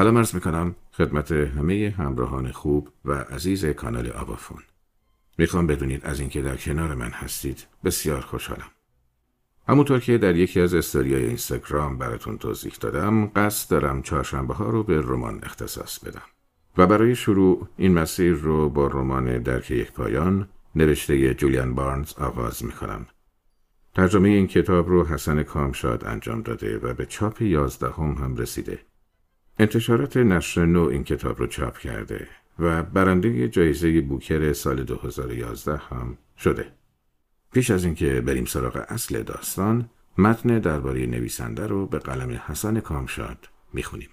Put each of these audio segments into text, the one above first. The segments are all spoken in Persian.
سلام ارز می‌کنم خدمت همه همراهان خوب و عزیز کانال آبافون می‌خوام بدونید از اینکه در کنار من هستید بسیار خوشحالم. همونطور که در یکی از استوریای اینستاگرام براتون توضیح دادم قصد دارم چهارشنبه ها رو به رمان اختصاص بدم. و برای شروع این مسیر رو با رمان درک یک پایان نوشته جولیان بارنز آغاز می‌کنم. ترجمه این کتاب رو حسن کامشاد انجام داده و به چاپ یازدهم هم رسیده. انتشارات نشر نو این کتاب رو چاپ کرده و برنده جایزه بوکر سال 2011 هم شده. پیش از اینکه بریم سراغ اصل داستان، متن درباره نویسنده رو به قلم حسن کامشاد می‌خونیم.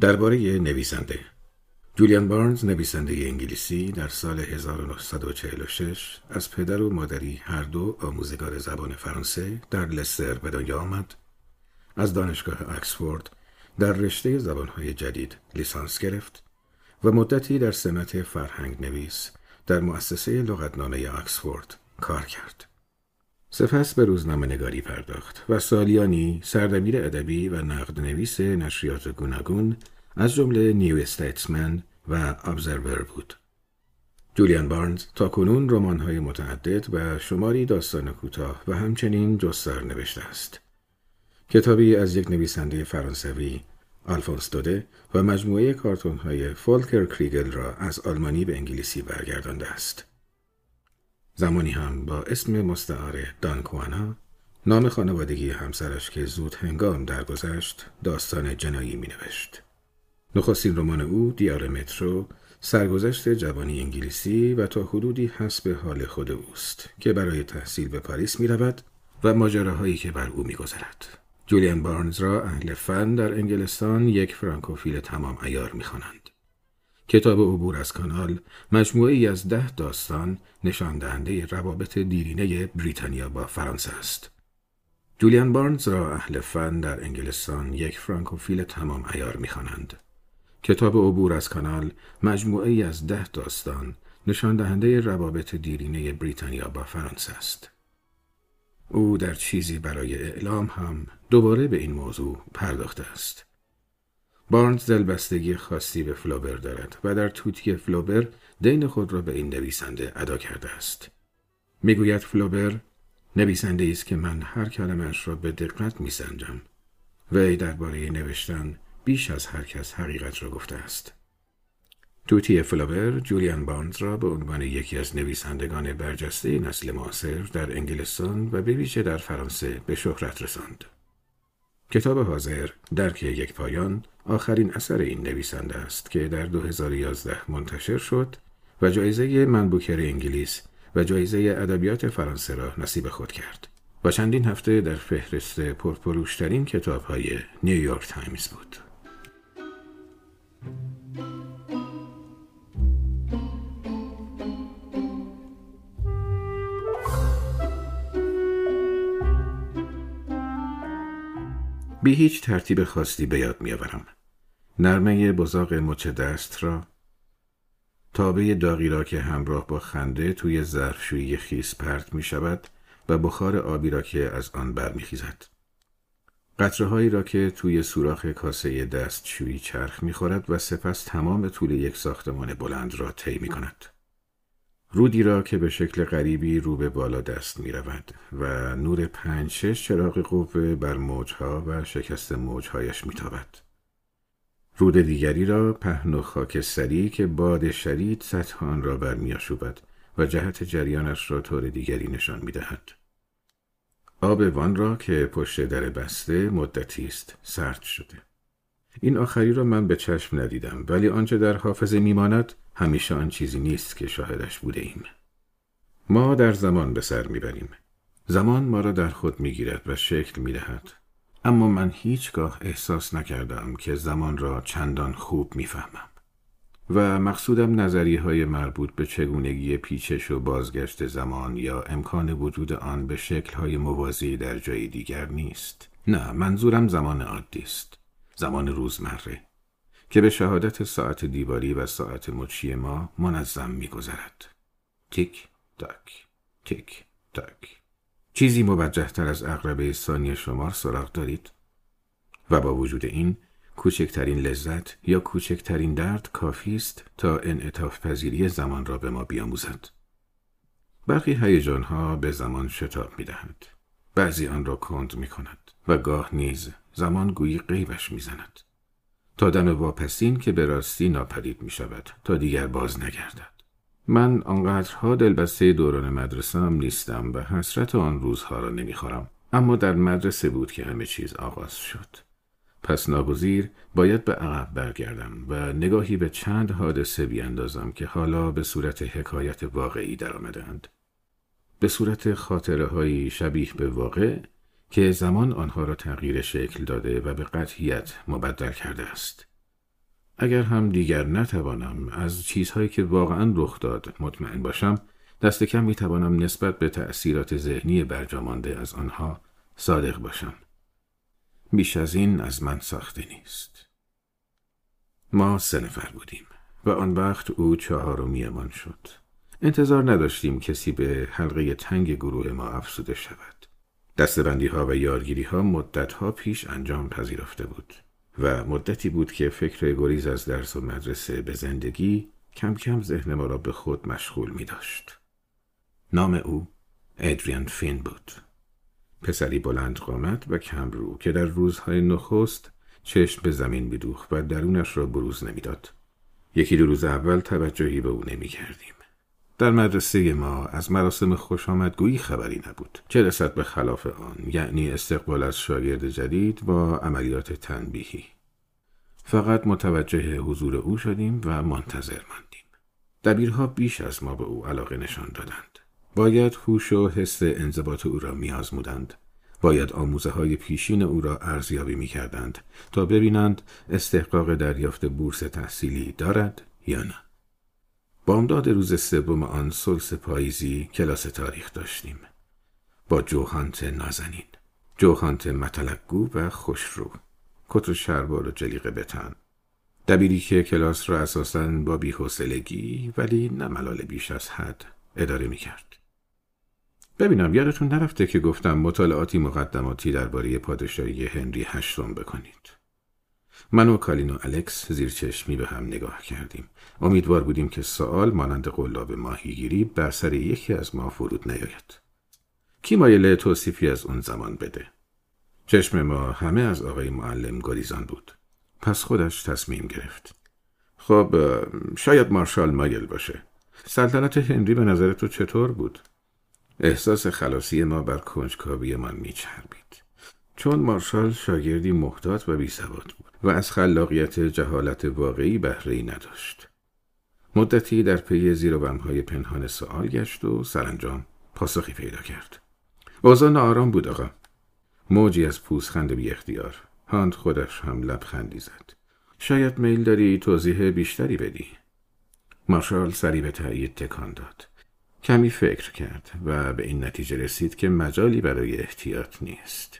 درباره نویسنده جولیان بارنز نویسنده انگلیسی در سال 1946 از پدر و مادری هر دو آموزگار زبان فرانسه در لستر به دنیا آمد از دانشگاه اکسفورد در رشته زبانهای جدید لیسانس گرفت و مدتی در سمت فرهنگ نویس در مؤسسه لغتنامه اکسفورد کار کرد. سپس به روزنامه نگاری پرداخت و سالیانی سردبیر ادبی و نقد نویس نشریات گوناگون از جمله New Statesman و Observer بود. جولیان بارنز تا کنون رمان‌های متعدد و شماری داستان کوتاه و همچنین جستار نوشته است. کتابی از یک نویسنده فرانسوی آلفونس دوده و مجموعه کارتون‌های فولکر کریگل را از آلمانی به انگلیسی برگردانده است. زمانی هم با اسم مستعار دن کاوانا نام خانوادگی همسرش که زود هنگام درگذشت داستان جنایی می نوشت. نخستین رمان او دیار مترو سرگذشت جوانی انگلیسی و تا حدودی حسب حال خود اوست که برای تحصیل به پاریس می رود و ماجراهایی که بر او می گذرد. جولیان بارنز را اهل فن در انگلستان یک فرانکوفیل تمام ایار می خوانند. کتاب عبور از کانال مجموعه ای از ده داستان نشان دهنده روابط دیرینه بریتانیا با فرانسه است. جولیان بارنز را اهل فن در انگلستان یک فرانکوفیل تمام ایار می خوانند. کتاب عبور از کانال مجموعه ای از ده داستان نشان دهنده روابط دیرینه بریتانیا با فرانسه است. او در چیزی برای اعلام هم دوباره به این موضوع پرداخته است. بارنز دلبستگی خاصی به فلوبر دارد و در توتی فلوبر دین خود را به این نویسنده ادا کرده است. می‌گوید فلوبر نویسنده است که من هر کلمش را به دقت میسنجم. وی درباره نوشتن بیش از هر کس حقیقت را گفته است. توتی فلاور جولیان بارنز را به عنوان یکی از نویسندگان برجسته نسل معاصر در انگلستان و به ویژه در فرانسه به شهرت رساند. کتاب حاضر درک یک پایان آخرین اثر این نویسنده است که در 2011 منتشر شد و جایزه منبوکر انگلیس و جایزه ادبیات فرانسه را نصیب خود کرد و چندین هفته در فهرست پرفروشترین کتاب های نیویورک تایمز بود. بی هیچ ترتیب خاصی به یاد میآورم. نرمه براق مچ دست را تابه داغی را که همراه با خنده توی ظرفشویی خیس پرت می شود و بخار آبی را که از آن برمیخیزد. قطره هایی را که توی سوراخ کاسه دستشویی چرخ می‌خورد و سپس تمام طول یک ساختمان بلند را طی می کند. رودی را که به شکل غریبی رو به بالا دست می رود و نور پنج شش چراغ قوه بر موجها و شکست موجهایش می تابد. رود دیگری را پهن و خاکستری که باد شدید سطح آن را برمیآشوبد و جهت جریانش را طور دیگری نشان می دهد. آب وان را که پشت در بسته مدتی است سرد شده. این آخری را من به چشم ندیدم ولی آنچه در حافظه میماند همیشه آن چیزی نیست که شاهدش بوده ایم. ما در زمان به سر می‌بریم. زمان ما را در خود می‌گیرد و شکل می‌دهد. اما من هیچگاه احساس نکردم که زمان را چندان خوب می‌فهمم. و مقصودم نظری های مربوط به چگونگی پیچش و بازگشت زمان یا امکان وجود آن به شکل های موازی در جای دیگر نیست. نه منظورم زمان عادی است. زمان روزمره. که به شهادت ساعت دیواری و ساعت مچی ما منظم میگذرد تیک تاک تیک تاک چیزی موجه تر از اقربه ثانیه شمار سراغ دارید و با وجود این کوچکترین لذت یا کوچکترین درد کافی است تا انعطاف پذیری زمان را به ما بیاموزد. برخی هیجانها به زمان شتاب می دهند. بعضی آن را کند می کند و گاه نیز زمان گویی قیبش می زند. تا دم واپسین که به راستی ناپدید می شود تا دیگر باز نگردد. من آنقدرها دلبسته دوران مدرسه نیستم و حسرت آن روزها را نمی‌خورم اما در مدرسه بود که همه چیز آغاز شد پس ناگزیر باید به عقب برگردم و نگاهی به چند حادثه بیاندازم که حالا به صورت حکایت واقعی درآمدند. به صورت خاطره شبیه به واقع که زمان آنها را تغییر شکل داده و به قطعیت مبدل کرده است. اگر هم دیگر نتوانم از چیزهایی که واقعا رخ داد مطمئن باشم دست کم می توانم نسبت به تأثیرات ذهنی برجامانده از آنها صادق باشم. بیش از این از من ساخته نیست. ما سه نفر بودیم و آن وقت او چهارمیمان شد. انتظار نداشتیم کسی به حلقه تنگ گروه ما افسوده شود. دستبندی ها و یادگیری ها مدت ها پیش انجام پذیرفته بود و مدتی بود که فکر گریز از درس و مدرسه به زندگی کم کم ذهن ما را به خود مشغول می داشت. نام او ادریان فین بود. پسری بلند قامت و کمرو که در روزهای نخست چشم به زمین میدوخت و درونش را بروز نمی‌داد. یکی دو روز اول توجهی به او نمی کردیم. در مدرسه ما از مراسم خوش آمدگویی خبری نبود. چه رسد به خلاف آن؟ یعنی استقبال از شاگرد جدید با عملیات تنبیهی. فقط متوجه حضور او شدیم و منتظر ماندیم. دبیرها بیش از ما به او علاقه نشان دادند. باید هوش و حس انضباط او را میآزمودند باید آموزه های پیشین او را ارزیابی می کردند تا ببینند استحقاق دریافت بورس تحصیلی دارد یا نه. بامداد روز سوم آن سلس پاییزی کلاس تاریخ داشتیم. با جوهانت نازنین. جوهانت متلقگو و خوشرو. کت و شربار و جلیقه بتن. دبیری که کلاس را اساساً با بیحوصلگی ولی نه ملال بیش از حد اداره می کرد. ببینم یادتون نرفته که گفتم مطالعاتی مقدماتی درباره پادشاهی هنری هشتم بکنید. من و الکس زیر چشمی به هم نگاه کردیم. امیدوار بودیم که سوال مانند قلاب ماهیگیری بر سر یکی از ما فرود نیاید. کی مایل توصیفی از اون زمان بده؟ چشم ما همه از آقای معلم گریزان بود. پس خودش تصمیم گرفت. خب شاید مارشال مایل باشه. سلطنت هنری به نظر تو چطور بود؟ احساس خلاصی ما بر کنجکاوی من میچربید چون مارشال شاگردی محتاط و بیسواد بود و از خلاقیت جهالت واقعی بهره نداشت. مدتی در پی زیر و بمهای پنهان سوال گشت و سرانجام پاسخی پیدا کرد. اوضاع آرام بود آقا. موجی از پوزخند بی اختیار. هاند خودش هم لبخندی زد. شاید میل داری توضیح بیشتری بدی؟ مارشال سری به تایید تکان داد. کمی فکر کرد و به این نتیجه رسید که مجالی برای احتیاط نیست.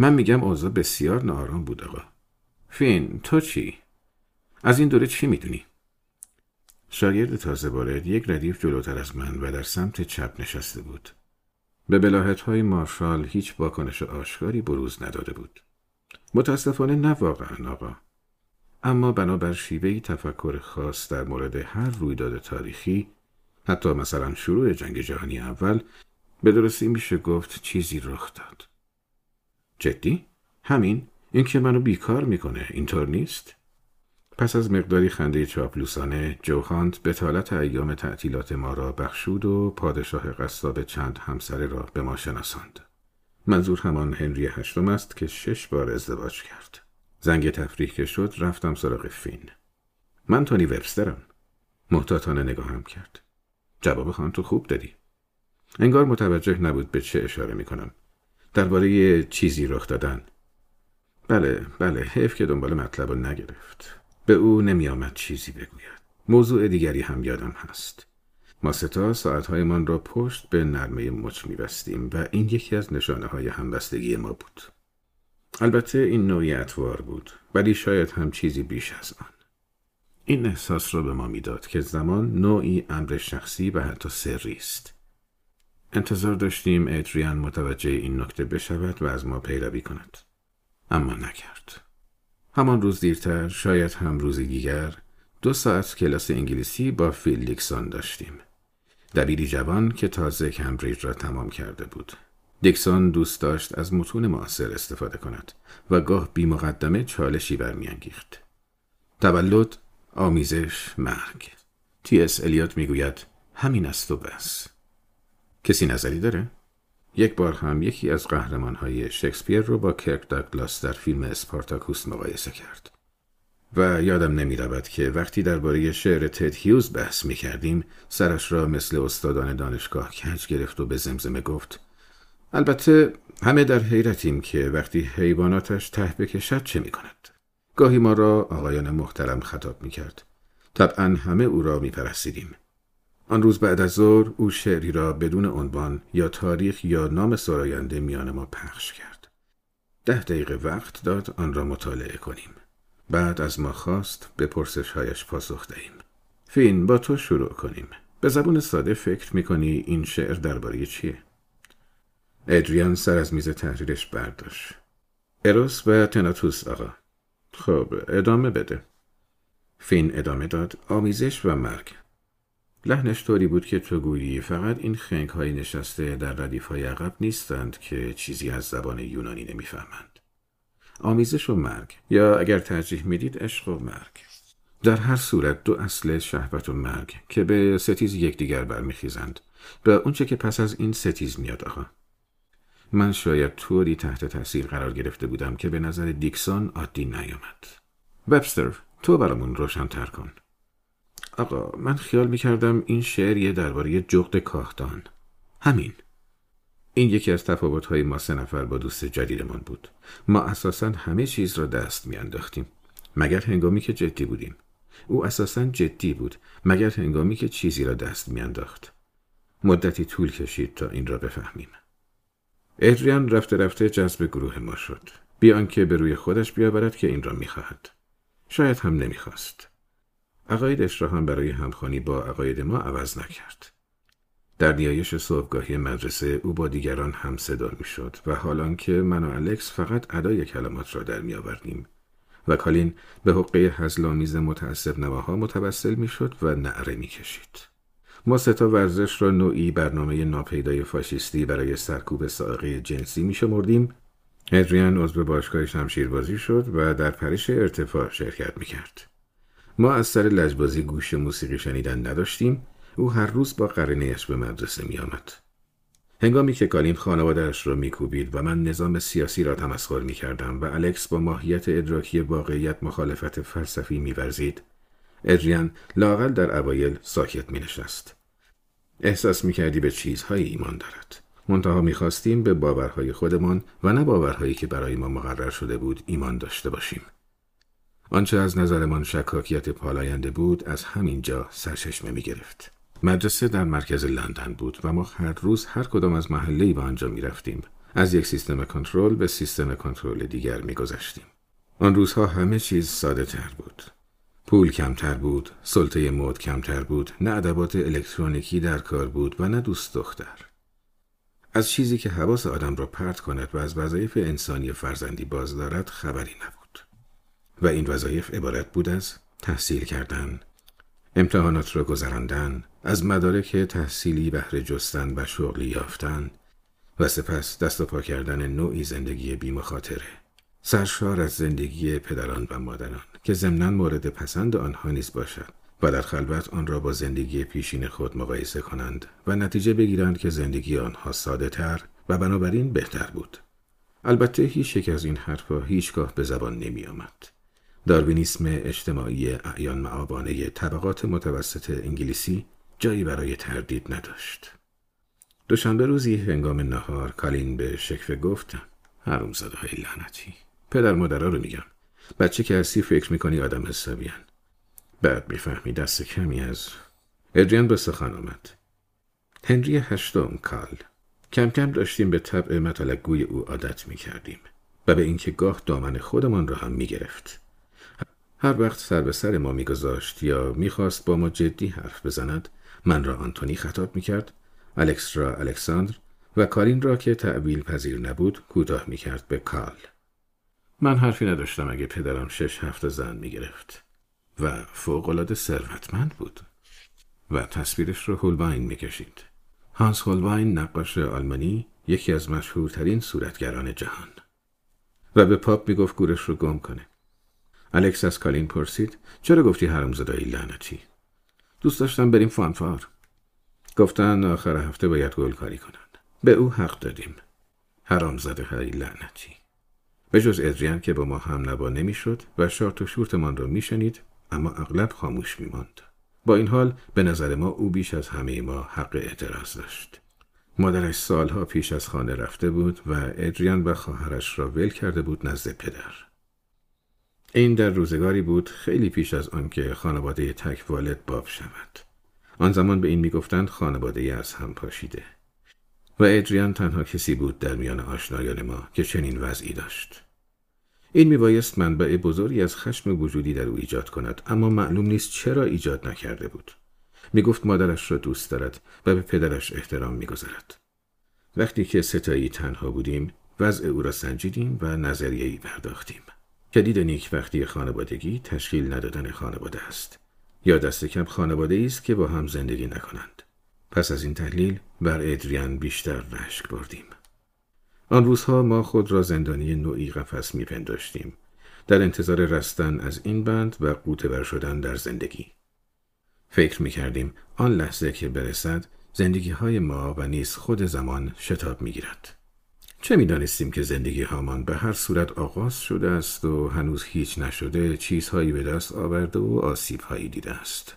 من میگم اوضاع بسیار نارام بود آقا. فین تو چی؟ از این دوره چی می‌دونی؟ شاگرد تازه وارد یک ردیف جلوتر از من و در سمت چپ نشسته بود. به بلاحت های مارشال هیچ واکنش آشکاری بروز نداده بود. متاسفانه نه واقعا آقا. اما بنابر شیوهی تفکر خاص در مورد هر رویداد تاریخی حتی مثلا شروع جنگ جهانی اول به درستی میشه گفت چیزی رخ داد. جدی؟ همین؟ این که منو بیکار می‌کنه اینطور نیست؟ پس از مقداری خنده چاپلوسانه جوهانت بتالت ایام تعطیلات ما را بخشود و پادشاه قصاب چند همسره را به ما شناساند. منظور همان هنری هشتم است که شش بار ازدواج کرد. زنگ تفریح که شد رفتم سراغ فین. من تونی وبسترم. محتاطانه نگاهم کرد. جواب خان تو خوب دادی انگار متوجه نبود به چه اشاره می کنم. درباره چیزی رخ دادن. بله بله حیف که دنبال مطلب نگرفت. به او نمی آمد چیزی بگوید. موضوع دیگری هم یادم هست. ما ستا ساعتهایمان را پشت به نرمه مچ می بستیم و این یکی از نشانه های همبستگی ما بود. البته این نوعی اتوار بود ولی شاید هم چیزی بیش از آن. این احساس را به ما می‌داد که زمان نوعی امر شخصی و حتی سری است. انتظار داشتیم ادریان متوجه این نکته بشود و از ما پیروی کند. اما نکرد. همان روز دیرتر شاید هم روزی دیگر دو ساعت کلاس انگلیسی با فیل دیکسون داشتیم. دبیری جوان که تازه کمبریج را تمام کرده بود. دیکسون دوست داشت از متون معاصر استفاده کند و گاه بی مقدمه چالشی برمیانگیخت. تولد، آمیزش، مرگ. تی اس الیات می‌گوید همین است و بس. کسی نظری داره؟ یک بار هم یکی از قهرمانهای شکسپیر رو با کرک داگلاس در فیلم اسپارتاکوس مقایسه کرد. و یادم نمی رود که وقتی درباره شعر تد هیوز بحث می کردیم سرش را مثل استادان دانشگاه کج گرفت و به زمزمه گفت البته همه در حیرتیم که وقتی حیواناتش ته بکشد چه می کند گاهی ما را آقایان محترم خطاب می کرد طبعا همه او را می پرستیدیم آن روز بعد از ظهر او شعری را بدون عنوان یا تاریخ یا نام سراینده میان ما پخش کرد. ده دقیقه وقت داد آن را مطالعه کنیم. بعد از ما خواست به پرسشهایش پاسخ دهیم. فین با تو شروع کنیم. به زبون ساده فکر می‌کنی این شعر درباره چیه؟ ادریان سر از میز تحریرش برداشت. اروس و تناتوس آقا. خب ادامه بده. فیل ادامه داد. آمیزش و مرگ. لحنش طوری بود که تو گویی. فقط این خنگ های نشسته در ردیف های عقب نیستند که چیزی از زبان یونانی نمی‌فهمند. آمیزش و مرگ. یا اگر ترجیح می‌دید عشق و مرگ. در هر صورت دو اصل شهوت و مرگ که به ستیز یکدیگر برمیخیزند. و اونچه که پس از این ستیز میاد آقا. من شاید طوری تحت تاثیر قرار گرفته بودم که به نظر دیکسون عادی نیامد. وبستر تو برامون روشن تر کن. آقا من خیال می‌کردم این شعر یه درباره جغد کاهدان همین این یکی از تفاوت‌های ما سه نفر با دوست جدیدمان بود. ما اساسا همه چیز را دست میانداختیم. مگر هنگامی که جدی بودیم. او اساسا جدی بود مگر هنگامی که چیزی را دست میانداخت. مدتی طول کشید تا این را بفهمیم. ادریان رفته رفته جذب گروه ما شد. بیان که به روی خودش بیاورد که این را می‌خواهد. شاید هم نمی‌خواست. عقایدش را هم برای همخوانی با عقاید ما عوض نکرد. در نیایش صبحگاهی مدرسه او با دیگران هم صدا می شد و حالان که من و الکس فقط ادای کلمات را در می آوردیم و کالین به حقه هزلامیز متاسب نواها متوسل می شد و نعره می کشید. ما ستا ورزش را نوعی برنامه ناپیدای فاشیستی برای سرکوب سائقه جنسی می شمردیم ادریان عضو باشگاه شمشیربازی شد و در پرش ارتفاع شرکت می کرد. ما از سر لجبازی گوش موسیقی شنیدن نداشتیم او هر روز با قرینهش به مدرسه می آمد. هنگامی که کالین خانوادهش را میکوبید و من نظام سیاسی را تمسخر می کردم و الکس با ماهیت ادراکی واقعیت مخالفت فلسفی میورزید ادریان لاقل در اوایل ساکت می نشست. احساس می کردی به چیزهایی ایمان دارد. منتها می خواستیم به باورهای خودمان و نه باورهایی که برای ما مقرر شده بود ایمان داشته باشیم. آنچه از نظرمان شکاکیت پالاینده بود از همین جا سرچشمه می گرفت. مدرسه در مرکز لندن بود و ما هر روز هر کدام از محله به آنجا می رفتیم. از یک سیستم کنترل به سیستم کنترل دیگر می گذشتیم. آن روزها همه چیز ساده تر بود. پول کمتر بود، سلطه مد کمتر بود، نه ادوات الکترونیکی در کار بود و نه دوست دختر. از چیزی که حواس آدم را پرت کند و از وظایف انسانی فرزندی باز دارد خبری نبود. و این وظایف عبارت بود از تحصیل کردن، امتحانات را گذراندن، از مدارک تحصیلی بهره جستن و شغلی یافتن و سپس دست و پا کردن نوعی زندگی بی مخاطره. سرشار از زندگی پدران و مادران که ضمنا مورد پسند آنها نیز باشد و در خلوت آن را با زندگی پیشین خود مقایسه کنند و نتیجه بگیرند که زندگی آنها ساده تر و بنابراین بهتر بود. البته هیچ یک از این حرفها هیچگاه به زبان نمی آمد. داروینیسم اجتماعی اعیان معابانه طبقات متوسط انگلیسی جایی برای تردید نداشت. دوشنبه روزی هنگام نهار کالین به شکفه گفتم حروم زده های لعنتی. پدر مادرها رو میگم. بچه که هستی فکر می‌کنی آدم حسابیان. بعد می‌فهمی دست کمی از ادریان به سخن آمد. هنری هشتم کال. کم کم داشتیم به طبع مطلقگوی او عادت می‌کردیم و به اینکه گاه دامن خودمان را هم می‌گرفت. هر وقت سر به سر ما میگذاشت یا می‌خواست با ما جدی حرف بزند من را آنتونی خطاب می‌کرد الکس را الکساندر و کارین را که تعویل پذیر نبود کوتاه می‌کرد به کال من حرفی نداشتم اگه پدرم شش هفته زن می‌گرفت و فوقالعاده ثروتمند بود و تصویرش رو هولواین می‌کشید. هانس هولواین نقاش آلمانی یکی از مشهورترین صورتگران جهان. و به پاپ می‌گفت گورش رو گم کنه. الکس از کالین پرسید چرا گفتی حرم زدایی لعنتی؟ دوست داشتم بریم فانفار. گفتن آخر هفته باید گل کاری کنند. به او حق دادیم. حرام زده های لعنتی. به جز ادریان که با ما هم نبا نمی‌شد و شارت و شورتمان را میشنید اما اغلب خاموش میماند. با این حال به نظر ما او بیش از همه ما حق اعتراض داشت. مادرش سالها پیش از خانه رفته بود و ادریان و خواهرش را ول کرده بود نزد پدر. این در روزگاری بود خیلی پیش از آنکه خانواده تک والد باب شود. آن زمان به این می‌گفتند خانواده از هم پاشیده. و ادریان تنها کسی بود در میان آشنایان ما که چنین وضعی داشت. این میبایست منبع بزرگی از خشم وجودی در او ایجاد کند اما معلوم نیست چرا ایجاد نکرده بود. می‌گفت مادرش را دوست دارد و به پدرش احترام می‌گذارد. وقتی که ستایی تنها بودیم وضع او را سنجیدیم و نظریه‌ای پرداختیم. کلید نیک وقتی خانوادگی تشکیل ندادن خانواده است. یا دست کم خانواده است که با هم زندگی نکنند. پس از این تحلیل بر ادریان بیشتر رشک بردیم. آن روزها ما خود را زندانی نوعی قفس میپنداشتیم. در انتظار رستن از این بند و قوطه شدن در زندگی. فکر می‌کردیم آن لحظه که برسد زندگی های ما و نیز خود زمان شتاب می‌گیرد. چه می‌دانستیم که زندگی هامان به هر صورت آغاز شده است و هنوز هیچ نشده چیزهایی به دست آورده و آسیبهایی دیده است؟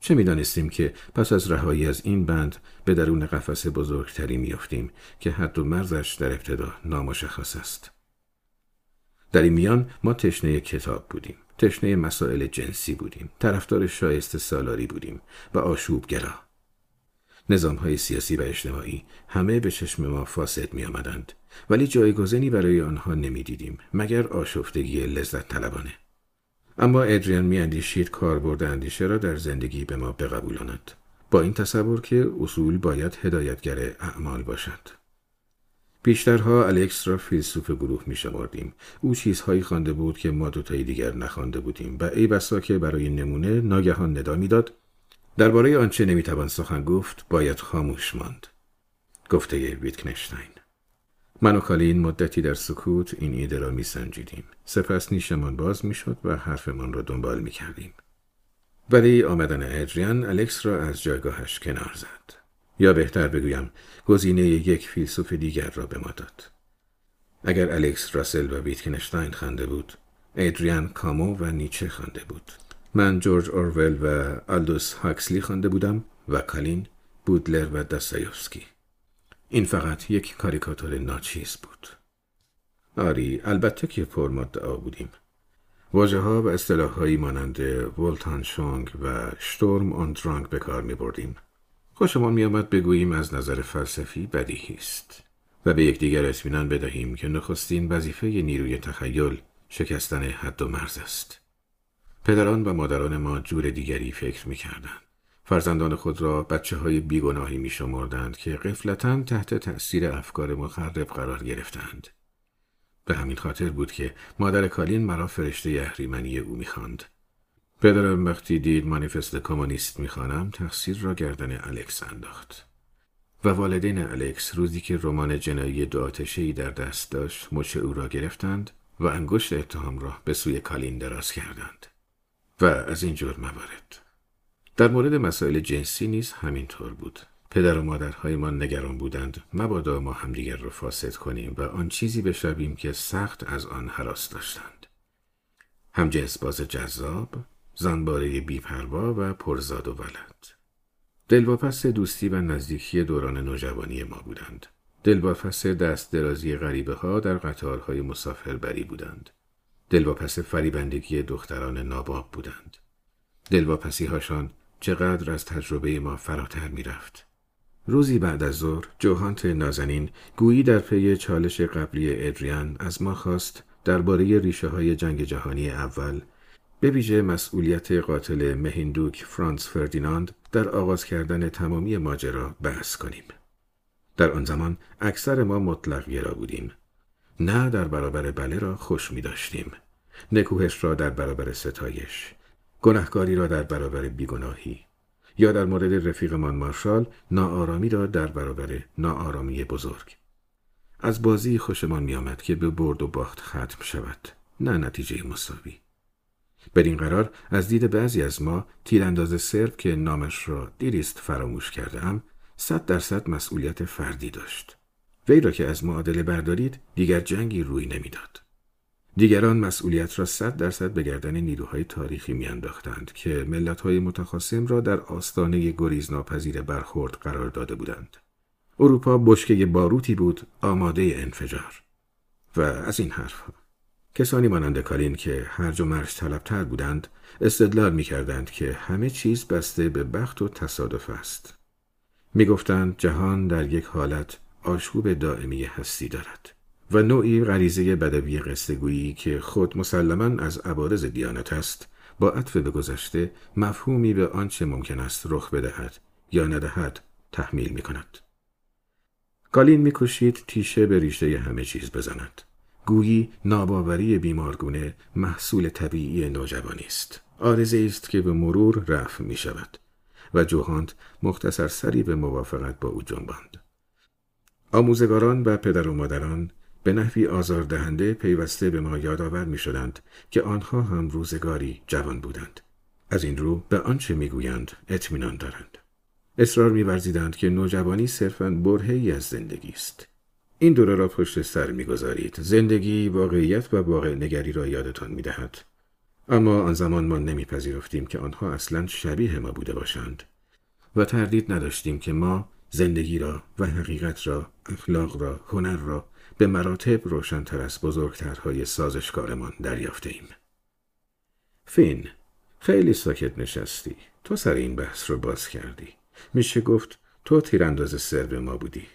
چه می‌دانستیم که پس از رهایی از این بند به درون قفس بزرگتری میافتیم که حد و مرزش در ابتدا نامشخص است؟ در این میان ما تشنه کتاب بودیم تشنه مسائل جنسی بودیم طرفدار شایسته سالاری بودیم و آشوبگرا. نظام های سیاسی و اجتماعی همه به چشم ما فاسد می آمدند ولی جایگزینی برای آنها نمی دیدیم مگر آشفتگی لذت طلبانه. اما ادریان می اندیشید کاربرد اندیشه را در زندگی به ما بقبولاند با این تصور که اصول باید هدایتگر اعمال باشد. بیشترها الکس را فیلسوف گروه می شماردیم. او چیزهایی خوانده بود که ما دوتای دیگر نخوانده بودیم و ای بسا که برای نمونه ناگهان ندا می‌داد درباره آنچه نمی‌توان سخن گفت باید خاموش ماند. گفته ویتکنشتاین. من و کالین مدتی در سکوت این ایده را میسنجیدیم. سپس نیشمان باز می‌شد و حرفمان را دنبال می‌کردیم. ولی آمدن ادریان الکس را از جایگاهش کنار زد. یا بهتر بگویم گزینه یک فیلسوف دیگر را به ما داد. اگر الکس راسل و ویتگنشتاین خوانده بود ادریان کامو و نیچه خوانده بود. من جورج اورول و آلدوس هاکسلی خوانده بودم و کالین بودلر و داستایوفسکی این فقط یک کاریکاتور ناچیز بود آری البته که پر مدعا بودیم واجه ها و اصطلاح هایی مانند ولتان شونگ و شتورم آن درانگ به کار می بردیم. خوشمان می آمد بگوییم از نظر فلسفی بدیهی است و به یکدیگر اطمینان بدهیم که نخستین وظیفه نیروی تخیل شکستن حد و مرز است. پدران و مادران ما جور دیگری فکر می کردن. فرزندان خود را بچه های بیگناهی می شمردند که قفلتا تحت تأثیر افکار مخرب قرار گرفتند. به همین خاطر بود که مادر کالین مرا فرشته اهریمنی او می‌خواند. پدرم وقتی دید مانیفست کمونیست می‌خوانم تقصیر را گردن الکس انداخت. و والدین الکس روزی که رمان جنایی دو در دست داشت مچ او را گرفتند و انگشت اتهام را به سوی کالین دراز کردند. و از این جور موارد در مورد مسائل جنسی نیز همینطور بود پدر و مادرهایمان نگران بودند مبادا ما همدیگر را فاسد کنیم و آن چیزی بشویم که سخت از آن حراس داشتند هم جنس باز جذاب زنباره بیپروا و پرزاد و ولد دلواپس دوستی و نزدیکی دوران نوجوانی ما بودند. دلواپس دست درازی غریبه ها در قطارهای مسافربری بودند. دلواپس فریبندگی دختران ناباب بودند. دلواپسی هاشان چقدر از تجربه ما فراتر می رفت. روزی بعد از ظهر جوهانت نازنین گویی در پی چالش قبلی ادریان از ما خواست درباره ریشه های جنگ جهانی اول به ویژه مسئولیت قاتل مهیندوک فرانس فردیناند در آغاز کردن تمامی ماجرا بحث کنیم. در آن زمان اکثر ما مطلق گرا بودیم. نه در برابر بله را خوش می داشتیم. نکوهش را در برابر ستایش. گناهکاری را در برابر بیگناهی. یا در مورد رفیقمان مارشال ناآرامی را در برابر ناآرامی بزرگ. از بازی خوشمان می آمد که به برد و باخت ختم شود. نه نتیجه مساوی. این قرار از دید بعضی از ما تیرانداز سرب که نامش را دیریست فراموش کرده ام صد درصد مسئولیت فردی داشت. وی را که از معادله بردارید دیگر جنگی روی نمی‌داد. دیگران مسئولیت را صد درصد به گردن نیروهای تاریخی میانداختند که ملتهای متخاصم را در آستانه گریزناپذیر برخورد قرار داده بودند. اروپا بشکه باروتی بود آماده انفجار. و از این حرفها. کسانی مانند کالین که هرج و مرج طلبتر بودند استدلال می کردند که همه چیز بسته به بخت و تصادف است. می گفتند جهان در یک حالت آشوب دائمی هستی دارد و نوعی غریزه بدوی قصدگویی که خود مسلما از عبارز دیانت است با عطف به گذشته مفهومی به آنچه ممکن است رخ بدهد یا ندهد تحمیل می کند. کالین میکوشید تیشه به ریشه همه چیز بزند. گویی ناباوری بیمارگونه محصول طبیعی نوجوانی است. آرزه است که به مرور رفع می شود و جوهانت مختصر سری به موافقت با او جنباند. آموزگاران و پدر و مادران به نحوی آزاردهنده پیوسته به ما یادآور می شدند که آنها هم روزگاری جوان بودند. از این رو به آنچه می‌گویند اطمینان دارند. اصرار میورزیدند که نوجوانی صرفا برهی از زندگی است. این دوره را پشت سر می‌گذارید. زندگی واقعیت و واقع نگری را یادتان می‌دهد. اما آن زمان ما نمیپذیرفتیم که آنها اصلا شبیه ما بوده باشند و تردید نداشتیم که ما زندگی را و حقیقت را، اخلاق را، هنر را به مراتب روشنتر از بزرگترهای سازشکارمان دریافته ایم. فین، خیلی ساکت نشستی. تو سر این بحث رو باز کردی. میشه گفت تو تیرانداز سر ما بودی.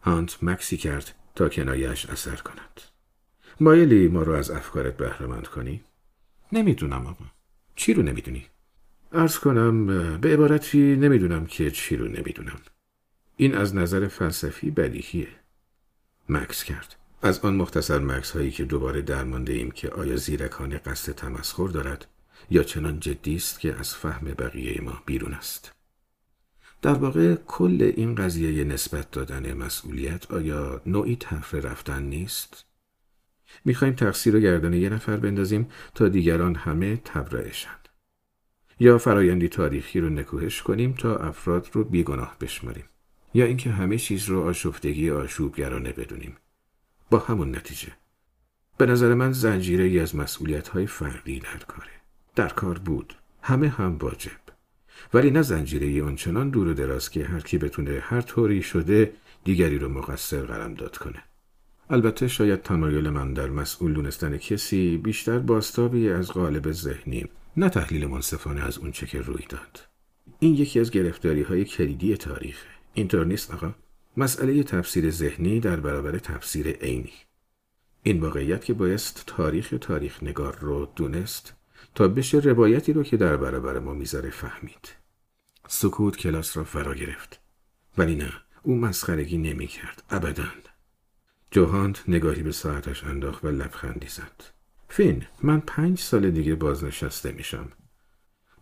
هانت مکسی کرد تا کنایش اثر کند. مایلی ما رو از افکارت بهرهمند کنی؟ نمی‌دونم آقا. چی رو نمی‌دونی؟ ارز کنم به عبارتی نمی‌دونم که چی رو نمی‌دونم. این از نظر فلسفی بدیهیه. مکس کرد. از آن مختصر مکس هایی که دوباره درمانده ایم که آیا زیرکانه قصد تمسخر دارد یا چنان جدی است که از فهم بقیه ما بیرون است. در واقع کل این قضیه نسبت دادن مسئولیت آیا نوعی تفره رفتن نیست؟ می‌خوایم تقصیر و گردن یه نفر بندازیم تا دیگران همه تبرئشند. یا فرایندی تاریخی رو نکوهش کنیم تا افراد رو بیگناه بشماریم. یا اینکه همه چیز رو آشفتگی آشوبگرانه بدونیم. با همون نتیجه. به نظر من زنجیره ای از مسئولیت های فردی در کاره. در کار بود. همه هم واجب. ولی نه زنجیره آنچنان دور و دراز که هر کی بتونه هر طوری شده دیگری رو مقصر قرم داد کنه. البته شاید تمایل من در مسئول دونستن کسی بیشتر باستابی از غالب ذهنی نه تحلیل منصفانه از اونچه که روی داد. این یکی از گرفتاری های کلیدی تاریخه. اینطور نیست آقا؟ مسئله تفسیر ذهنی در برابر تفسیر عینی. این واقعیت که بایست تاریخ تاریخ نگار رو دونست تا بشه روایتی رو که در برابر ما می‌ذاره فهمید. سکوت کلاس را فرا گرفت. ولی نه او مسخرگی نمی کرد. ابدا. جوهانت نگاهی به ساعتش انداخت و لبخندی زد. فین من پنج سال دیگه بازنشسته میشم.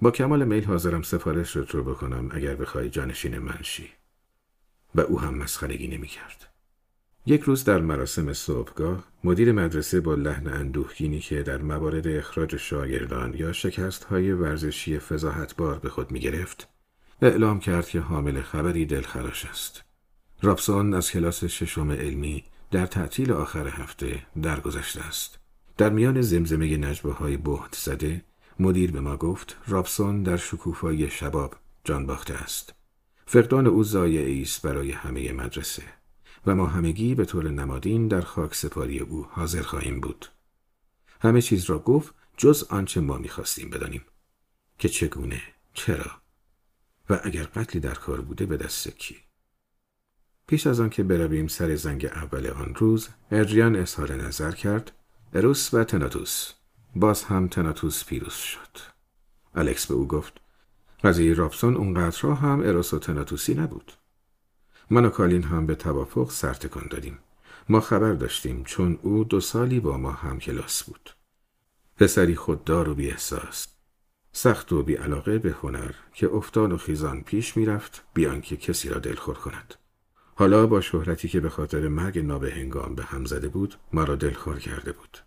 با کمال میل حاضرم سفارش رو بکنم اگر بخوای جانشین من شی. و او هم مسخرگی نمی کرد. یک روز در مراسم صبحگاه مدیر مدرسه با لحن اندوهگینی که در موارد اخراج شاگردان یا شکست های ورزشی فضاحتبار به خود می گرفت اعلام کرد که حامل خبری دلخراش است. رابسون از کلاس ششم علمی در تعطیل آخر هفته درگذشته است. در میان زمزمه نجبه های بهت زده مدیر به ما گفت رابسون در شکوفای شباب جان باخته است فقدان او ضایعی است برای همه مدرسه و ما همگی به طور نمادین در خاک سپاری او حاضر خواهیم بود. همه چیز را گفت جز آنچه ما می‌خواستیم بدانیم. که چگونه چرا؟ و اگر قتلی در کار بوده به دست کی؟ پیش از آنکه برویم سر زنگ اول آن روز ادریان اظهار نظر کرد اروس و تناتوس. باز هم تناتوس پیروز شد. الکس به او گفت قضیه رابسون اونقدر را هم اروس و تناتوسی نبود. من و کالین هم به توافق سرتکان دادیم. ما خبر داشتیم چون او دو سالی با ما هم کلاس بود. پسری خوددار و بی احساس سخت و بی علاقه به هنر که افتان و خیزان پیش می‌رفت بیان که کسی را دلخور کند. حالا با شهرتی که به خاطر مرگ نابهنگام به هم زده بود مرا دلخور کرده بود.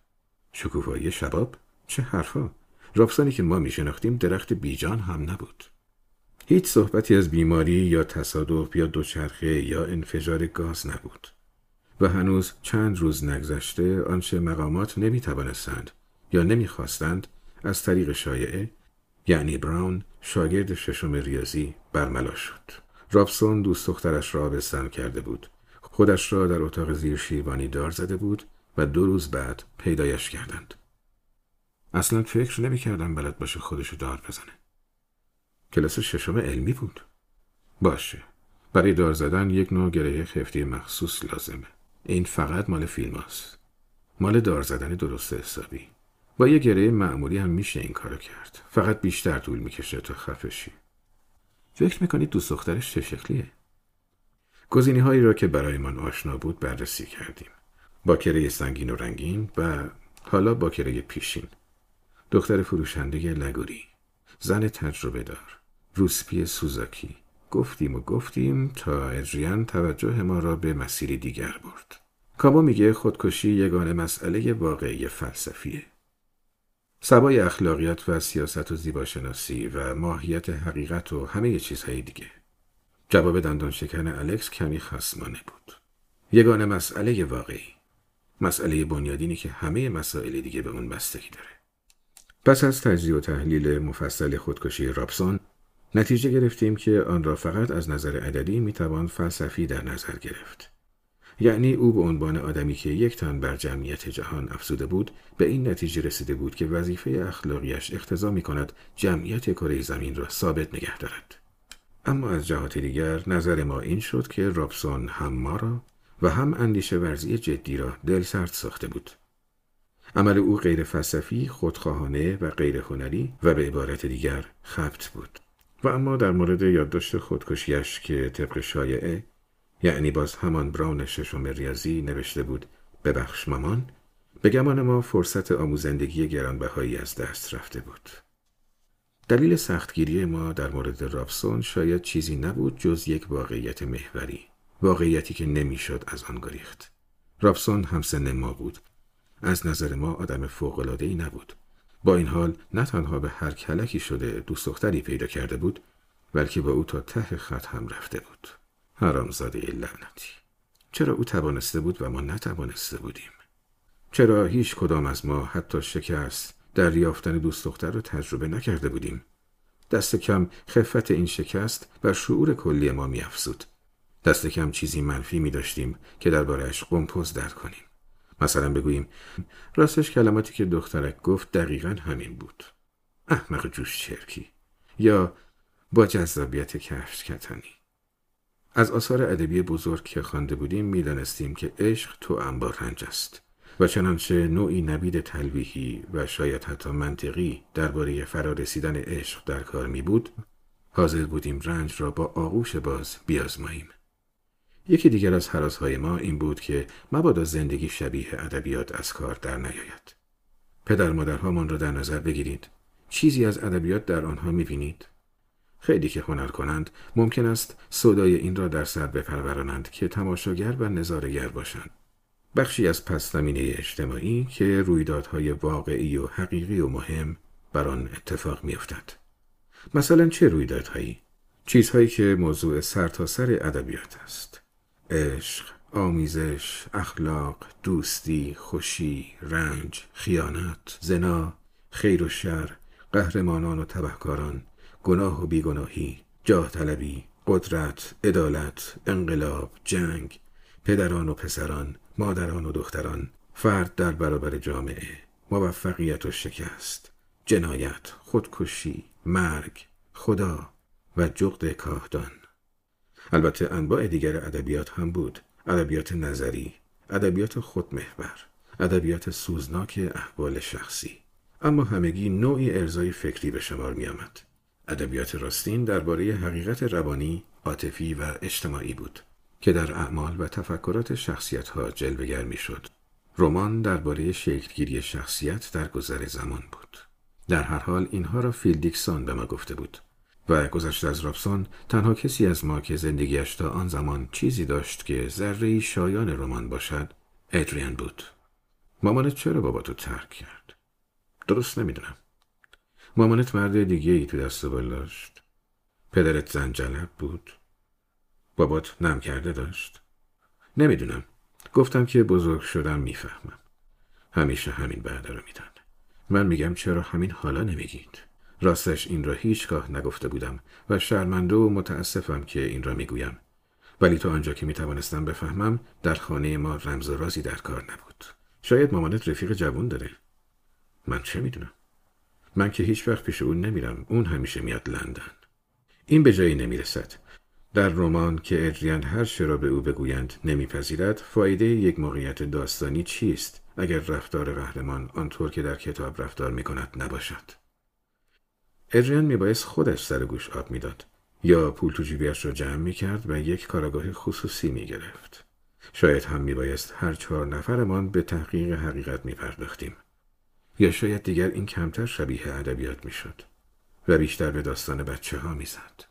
شکوفایی شباب؟ چه حرفا؟ رابسانی که ما میشناختیم درخت بیجان هم نبود. هیچ صحبتی از بیماری یا تصادف یا دوچرخه یا انفجار گاز نبود. و هنوز چند روز نگذشته آنچه مقامات نمی توانستند یا نمی‌خواستند از طریق شایعه یعنی براون شاگرد ششم ریاضی برملا شد. رابسون دوست دخترش را بستن کرده بود. خودش را در اتاق زیر شیروانی دار زده بود و دو روز بعد پیدایش کردند. اصلا فکر نمی کردم بلد باشه خودشو دار بزنه. کلاس ششم علمی بود. باشه. برای دار زدن یک نوع گره خفتی مخصوص لازمه. این فقط مال فیلم هست. مال دار زدن درست حسابی. با یه گره معمولی هم میشه این کارو کرد. فقط بیشتر طول می‌کشه تا خفشی. فکر می‌کنید دوست دخترش چه شکلیه؟ گزینی هایی را که برایمان آشنا بود بررسی کردیم. با کره سنگین و رنگین و حالا با کره پیشین. دختر فروشنده لگوری. زن تجربه دار. روسپی سوزاکی. گفتیم و گفتیم تا ادریان توجه ما را به مسیری دیگر برد. کابا میگه خودکشی یگانه مسئله واقعی فلسفیه. سبای اخلاقیات و سیاست و زیباشناسی و ماهیت حقیقت و همه چیزهای دیگه. جواب دندان شکن الکس کمی خسمانه بود. یگانه مسئله واقعی. مسئله بنیادینی که همه مسائل دیگه به اون بستگی داره. پس از تجزیه و تحلیل مفصل خودکشی رابسون نتیجه گرفتیم که آن را فقط از نظر عددی می‌توان فلسفی در نظر گرفت. یعنی او به عنوان آدمی که یک تن بر جمعیت جهان افزوده بود به این نتیجه رسیده بود که وظیفه اخلاقیش اقتضا می کند جمعیت کره زمین را ثابت نگه دارد. اما از جهات دیگر نظر ما این شد که رابسون هم ما را و هم اندیشه ورزی جدی را دل سرد ساخته بود. عمل او غیر فلسفی، خودخواهانه و غیر هنری و به عبارت دیگر خبت بود. و اما در مورد یادداشت خودکشیش که طبق شایعه یعنی باز همان براون ششم ریاضی نوشته بود ببخش مامان به گمان ما فرصت آموزندگی گرانبهایی از دست رفته بود. دلیل سختگیری ما در مورد رابسون شاید چیزی نبود جز یک واقعیت محوری واقعیتی که نمی‌شد از آن گریخت. رابسون همسن ما بود. از نظر ما آدم فوق‌العاده‌ای نبود. با این حال نه تنها به هر کلکی شده دوست دختری پیدا کرده بود بلکه با او تا ته خط هم رفته بود. حرامزاده لعنتی. چرا او توانسته بود و ما نتوانسته بودیم؟ چرا هیچ کدام از ما حتی شکست در یافتن دوست دختر را تجربه نکرده بودیم؟ دست کم خفت این شکست بر شعور کلی ما میافزود. دست کم چیزی منفی می داشتیم که دربارهش قمپوز در کنیم. مثلا بگوییم راستش کلماتی که دخترک گفت دقیقا همین بود. احمق جوش چرکی. یا با جذابیت کفش کتنی از آثار ادبی بزرگ که خوانده بودیم می‌دانستیم که عشق تو انبار رنج است. و چنانچه نوعی نبید تلویحی و شاید حتی منطقی درباره فرارسیدن عشق در کار می بود حاضر بودیم رنج را با آغوش باز بیازماییم. یکی دیگر از حراسهای ما این بود که مبادا زندگی شبیه ادبیات از کار در نیاید. پدر مادرهامان را در نظر بگیرید. چیزی از ادبیات در آنها می‌بینید؟ خیلی که هنر کنند ممکن است صدای این را در سر بپرورانند که تماشاگر و نظارگر باشند. بخشی از پس زمینه اجتماعی که رویدادهای واقعی و حقیقی و مهم بر آن اتفاق میافتد. مثلا چه رویدادهایی؟ چیزهایی که موضوع سرتاسر سر ادبیات است. عشق، آمیزش، اخلاق، دوستی، خوشی، رنج، خیانت، زنا، خیر و شر، قهرمانان و تبهکاران، گناه و بیگناهی، جاه طلبی قدرت عدالت انقلاب جنگ پدران و پسران مادران و دختران فرد در برابر جامعه موفقیت و شکست جنایت خودکشی مرگ خدا و جغد کاهدان. البته انواع دیگر ادبیات هم بود ادبیات نظری ادبیات خودمحور ادبیات سوزناک احوال شخصی اما همگی نوعی ارزای فکری به شمار می آمد. ادبیات راستین درباره حقیقت روانی، عاطفی و اجتماعی بود که در اعمال و تفکرات شخصیت ها جلوگر می شد. رمان درباره شکلگیری شخصیت در گذر زمان بود. در هر حال اینها را فیل دیکسون به ما گفته بود و گذشته از رابسون تنها کسی از ما که زندگیش تا آن زمان چیزی داشت که ذره شایان رمان باشد ادریان بود. مامانت چرا بابا تو ترک کرد؟ درست نمی‌دونم. مامانت مرد دیگه ای تو دست بال داشت. پدرت زن‌جلب بود. بابات نم‌کرده داشت. نمی‌دونم. گفتم که بزرگ شدم می‌فهمم. همیشه همین بعد رو میدن. من میگم چرا همین حالا نمیگید. راستش این را هیچگاه نگفته بودم و شرمنده و متاسفم که این را می‌گویم. ولی تا آنجا که می‌توانستم بفهمم در خانه ما رمز و رازی در کار نبود. شاید مامانت رفیق جوان داره. من چه می‌دونم؟ من که هیچ وقت پیش اون نمیرم. اون همیشه میاد لندن. این به جایی نمی‌رسد. در رمان که ادریان هر چه را به او بگویند نمیپذیرد فایده یک موقعیت داستانی چیست اگر رفتار قهرمان آنطور که در کتاب رفتار می‌کند نباشد ادریان میبایست خودش سر گوش آب می‌داد. یا پول تو جیبیش را جمع می‌کرد و یک کاراگاه خصوصی می‌گرفت. شاید هم میبایست هر چهار نفرمان به تحقیق حقیقت میپرداختیم. یا شاید دیگر این کمتر شبیه ادبیات می‌شد و بیشتر به داستان بچه ها می‌زد.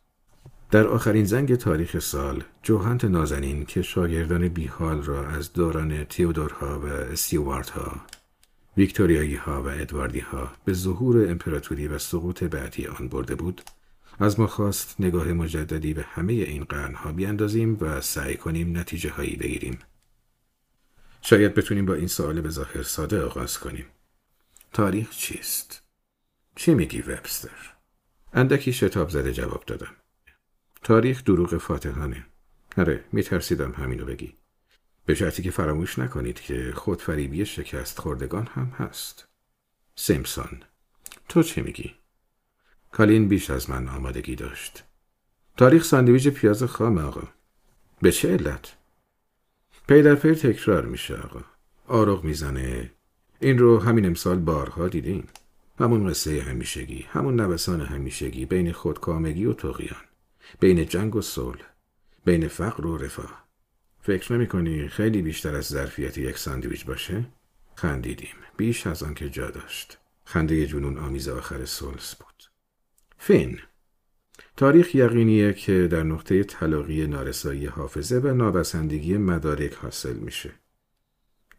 در آخرین زنگ تاریخ سال جوهنت نازنین که شاگردان بیحال را از دوران تیودورها و استیوارتها ویکتوریایی ها و ادواردی ها به ظهور امپراتوری و سقوط بعدی آن برده بود از ما خواست نگاه مجددی به همه این قرنها بیاندازیم و سعی کنیم نتیجه هایی بگیریم. شاید بتونیم با این سوال به ظاهر ساده آغاز کنیم. تاریخ چیست؟ چی میگی وبستر؟ اندکی شتاب زده جواب دادم. تاریخ دروغ فاتحانه. نره میترسیدم همینو بگی. به شرطی که فراموش نکنید که خودفریبی شکست خوردگان هم هست. سیمسون. تو چه میگی؟ کالین بیش از من آمادگی داشت. تاریخ ساندویج پیاز خام آقا. به چه علت؟ هی تکرار میشه آقا. آروغ می‌زنه. این رو همین امسال بارها دیدیم همون قصه همیشگی همون نوسان همیشگی بین خودکامگی و طغیان بین جنگ و صلح. بین فقر و رفاه. فکر نمی کنی خیلی بیشتر از ظرفیت یک ساندویچ باشه؟ خندیدیم. بیش از آن که جا داشت. خنده جنون آمیز آخر سولز بود. فین. تاریخ یقینیه که در نقطه طلاقی نارسایی حافظه و نابسندگی مدارک حاصل میشه.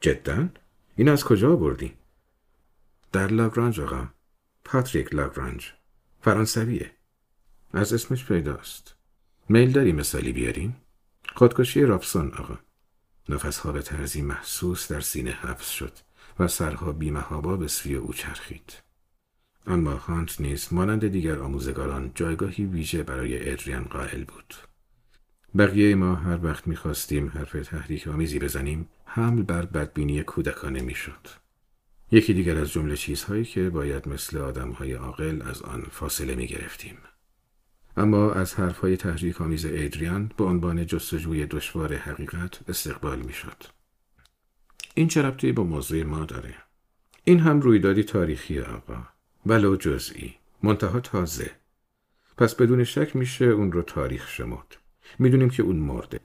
جدا؟ این از کجا بردی؟ در لاگرانج آقا. پاتریک لاگرانج. فرانسویه. از اسمش پیداست. میل داری مثالی بیاریم؟ خودکشی رابسون آقا. نفسها به طرزی محسوس در سینه حبس شد و سرها بیمهابا به سوی او چرخید. اما هانت نیز مانند دیگر آموزگاران جایگاهی ویژه برای ادریان قائل بود. بقیه ما هر وقت می‌خواستیم حرف تحریک آمیزی بزنیم حمل بر بدبینی کودکانه می‌شد. یکی دیگر از جمله چیزهایی که باید مثل آدمهای عاقل از آن فاصله می گرفتیم. اما از حرفهای تحریک آمیز ایدریان به عنوان جستجوی دشوار حقیقت استقبال می شد. این چه ربطی با موضوع ما داره؟ این هم رویدادی تاریخی آقا. ولو جزئی. منتها تازه. پس بدون شک میشه اون رو تاریخ شمرد. می‌دونیم که اون مرده.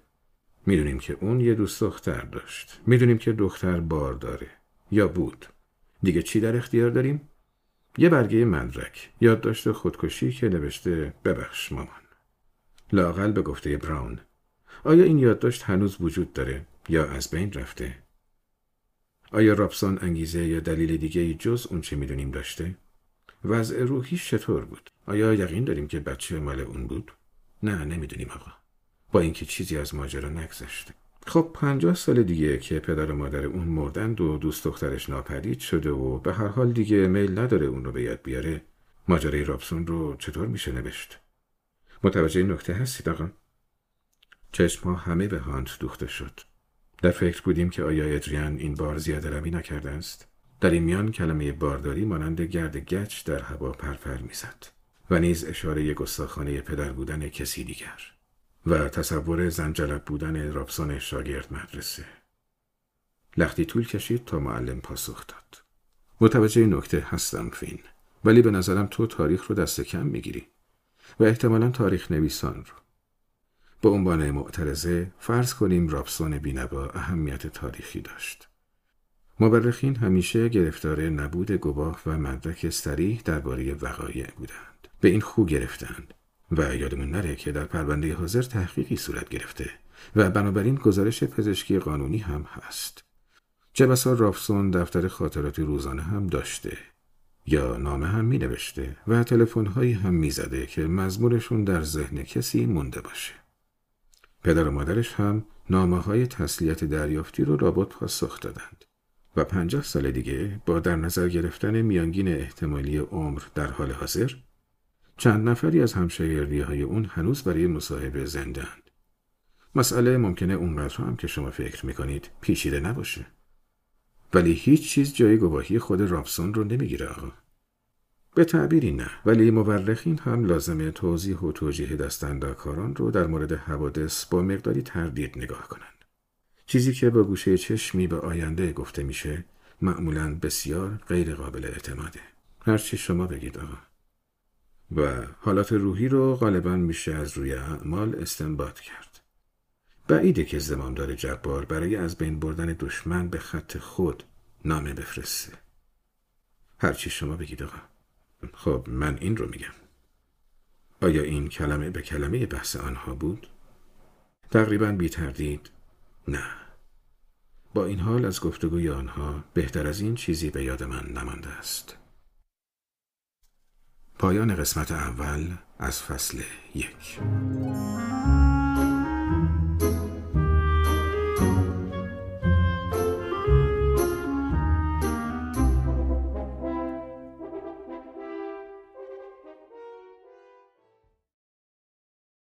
می‌دونیم که اون یه دوست دختر داشت. می‌دونیم که دختر بار داره. یا بود. دیگه چی در اختیار داریم؟ یه برگه مدرک یادداشت خودکشی که نوشته ببخش مامان. لاقل به گفته براون. آیا این یادداشت هنوز وجود داره یا از بین رفته؟ آیا رابسون انگیزه یا دلیل دیگه جز اون چه می‌دونیم داشته؟ وضع روحی چطور بود؟ آیا یقین داریم که بچه مال اون بود؟ نه نمی‌دونیم آقا. با اینکه چیزی از ماجرا نگذشته. خب پنجاه سال دیگه که پدر و مادر اون مردند و دوست دخترش ناپدید شده و به هر حال دیگه میل نداره اون رو به یاد بیاره. ماجرای رابسون رو چطور میشه نوشت؟ متوجه نکته هستید آقا؟ چشم ها همه به هانت دوخته شد. در فکر بودیم که آیا ادریان این بار زیاده روی نکرده است؟ در این میان کلمه بارداری مانند گرد گچ در هوا پرپر می‌زد و نیز اشاره گستاخانه پدر بودن کسی دیگر. و تصور زنجلب بودن رابسون شاگرد مدرسه. لختی طول کشید تا معلم پاسخ داد. متوجه نکته هستم فین. ولی به نظرم تو تاریخ رو دست کم می‌گیری و احتمالا تاریخ نویسان رو. به عنوان معترضه فرض کنیم رابسون بینوا اهمیت تاریخی داشت. مورخین همیشه گرفتار نبود گواه و مدرک سریح درباره وقایع بودند. به این خو گرفتند. و یادمون نره که در پرونده حاضر تحقیقی صورت گرفته و بنابراین گزارش پزشکی قانونی هم هست چه بسا رافسون دفتر خاطرات روزانه هم داشته یا نامه هم می نوشته و تلفن هایی هم می زده که مزمورشون در ذهن کسی مونده باشه. پدر و مادرش هم نامه های تسلیت دریافتی رو رابط پاسخ دادند و پنجاه سال دیگه با در نظر گرفتن میانگین احتمالی عمر در حال حاضر چند نفری از همشگردی های اون هنوز برای مصاحبه زندند. مسئله ممکنه اونقدر هم که شما فکر می‌کنید پیچیده نباشه. ولی هیچ چیز جای گواهی خود رابسون رو نمی‌گیره آقا. به تعبیری نه ولی مورخین هم لازمه توضیح و توجیه دستندرکاران رو در مورد حوادث با مقداری تردید نگاه کنند. چیزی که با گوشه چشمی به آینده گفته میشه معمولا بسیار غیر قابل اعتماده. هرچی شما بگید آقا. و حالات روحی رو غالبا میشه از روی اعمال استنباط کرد. بعیده که زمامدار جبار برای از بین بردن دشمن به خط خود نامه بفرسته. هرچی شما بگید آقا. خب من این رو میگم. آیا این کلمه به کلمه بحث آنها بود؟ تقریبا بی تردید نه. با این حال از گفتگوی آنها بهتر از این چیزی به یاد من نمانده است. پایان قسمت اول از فصل یک.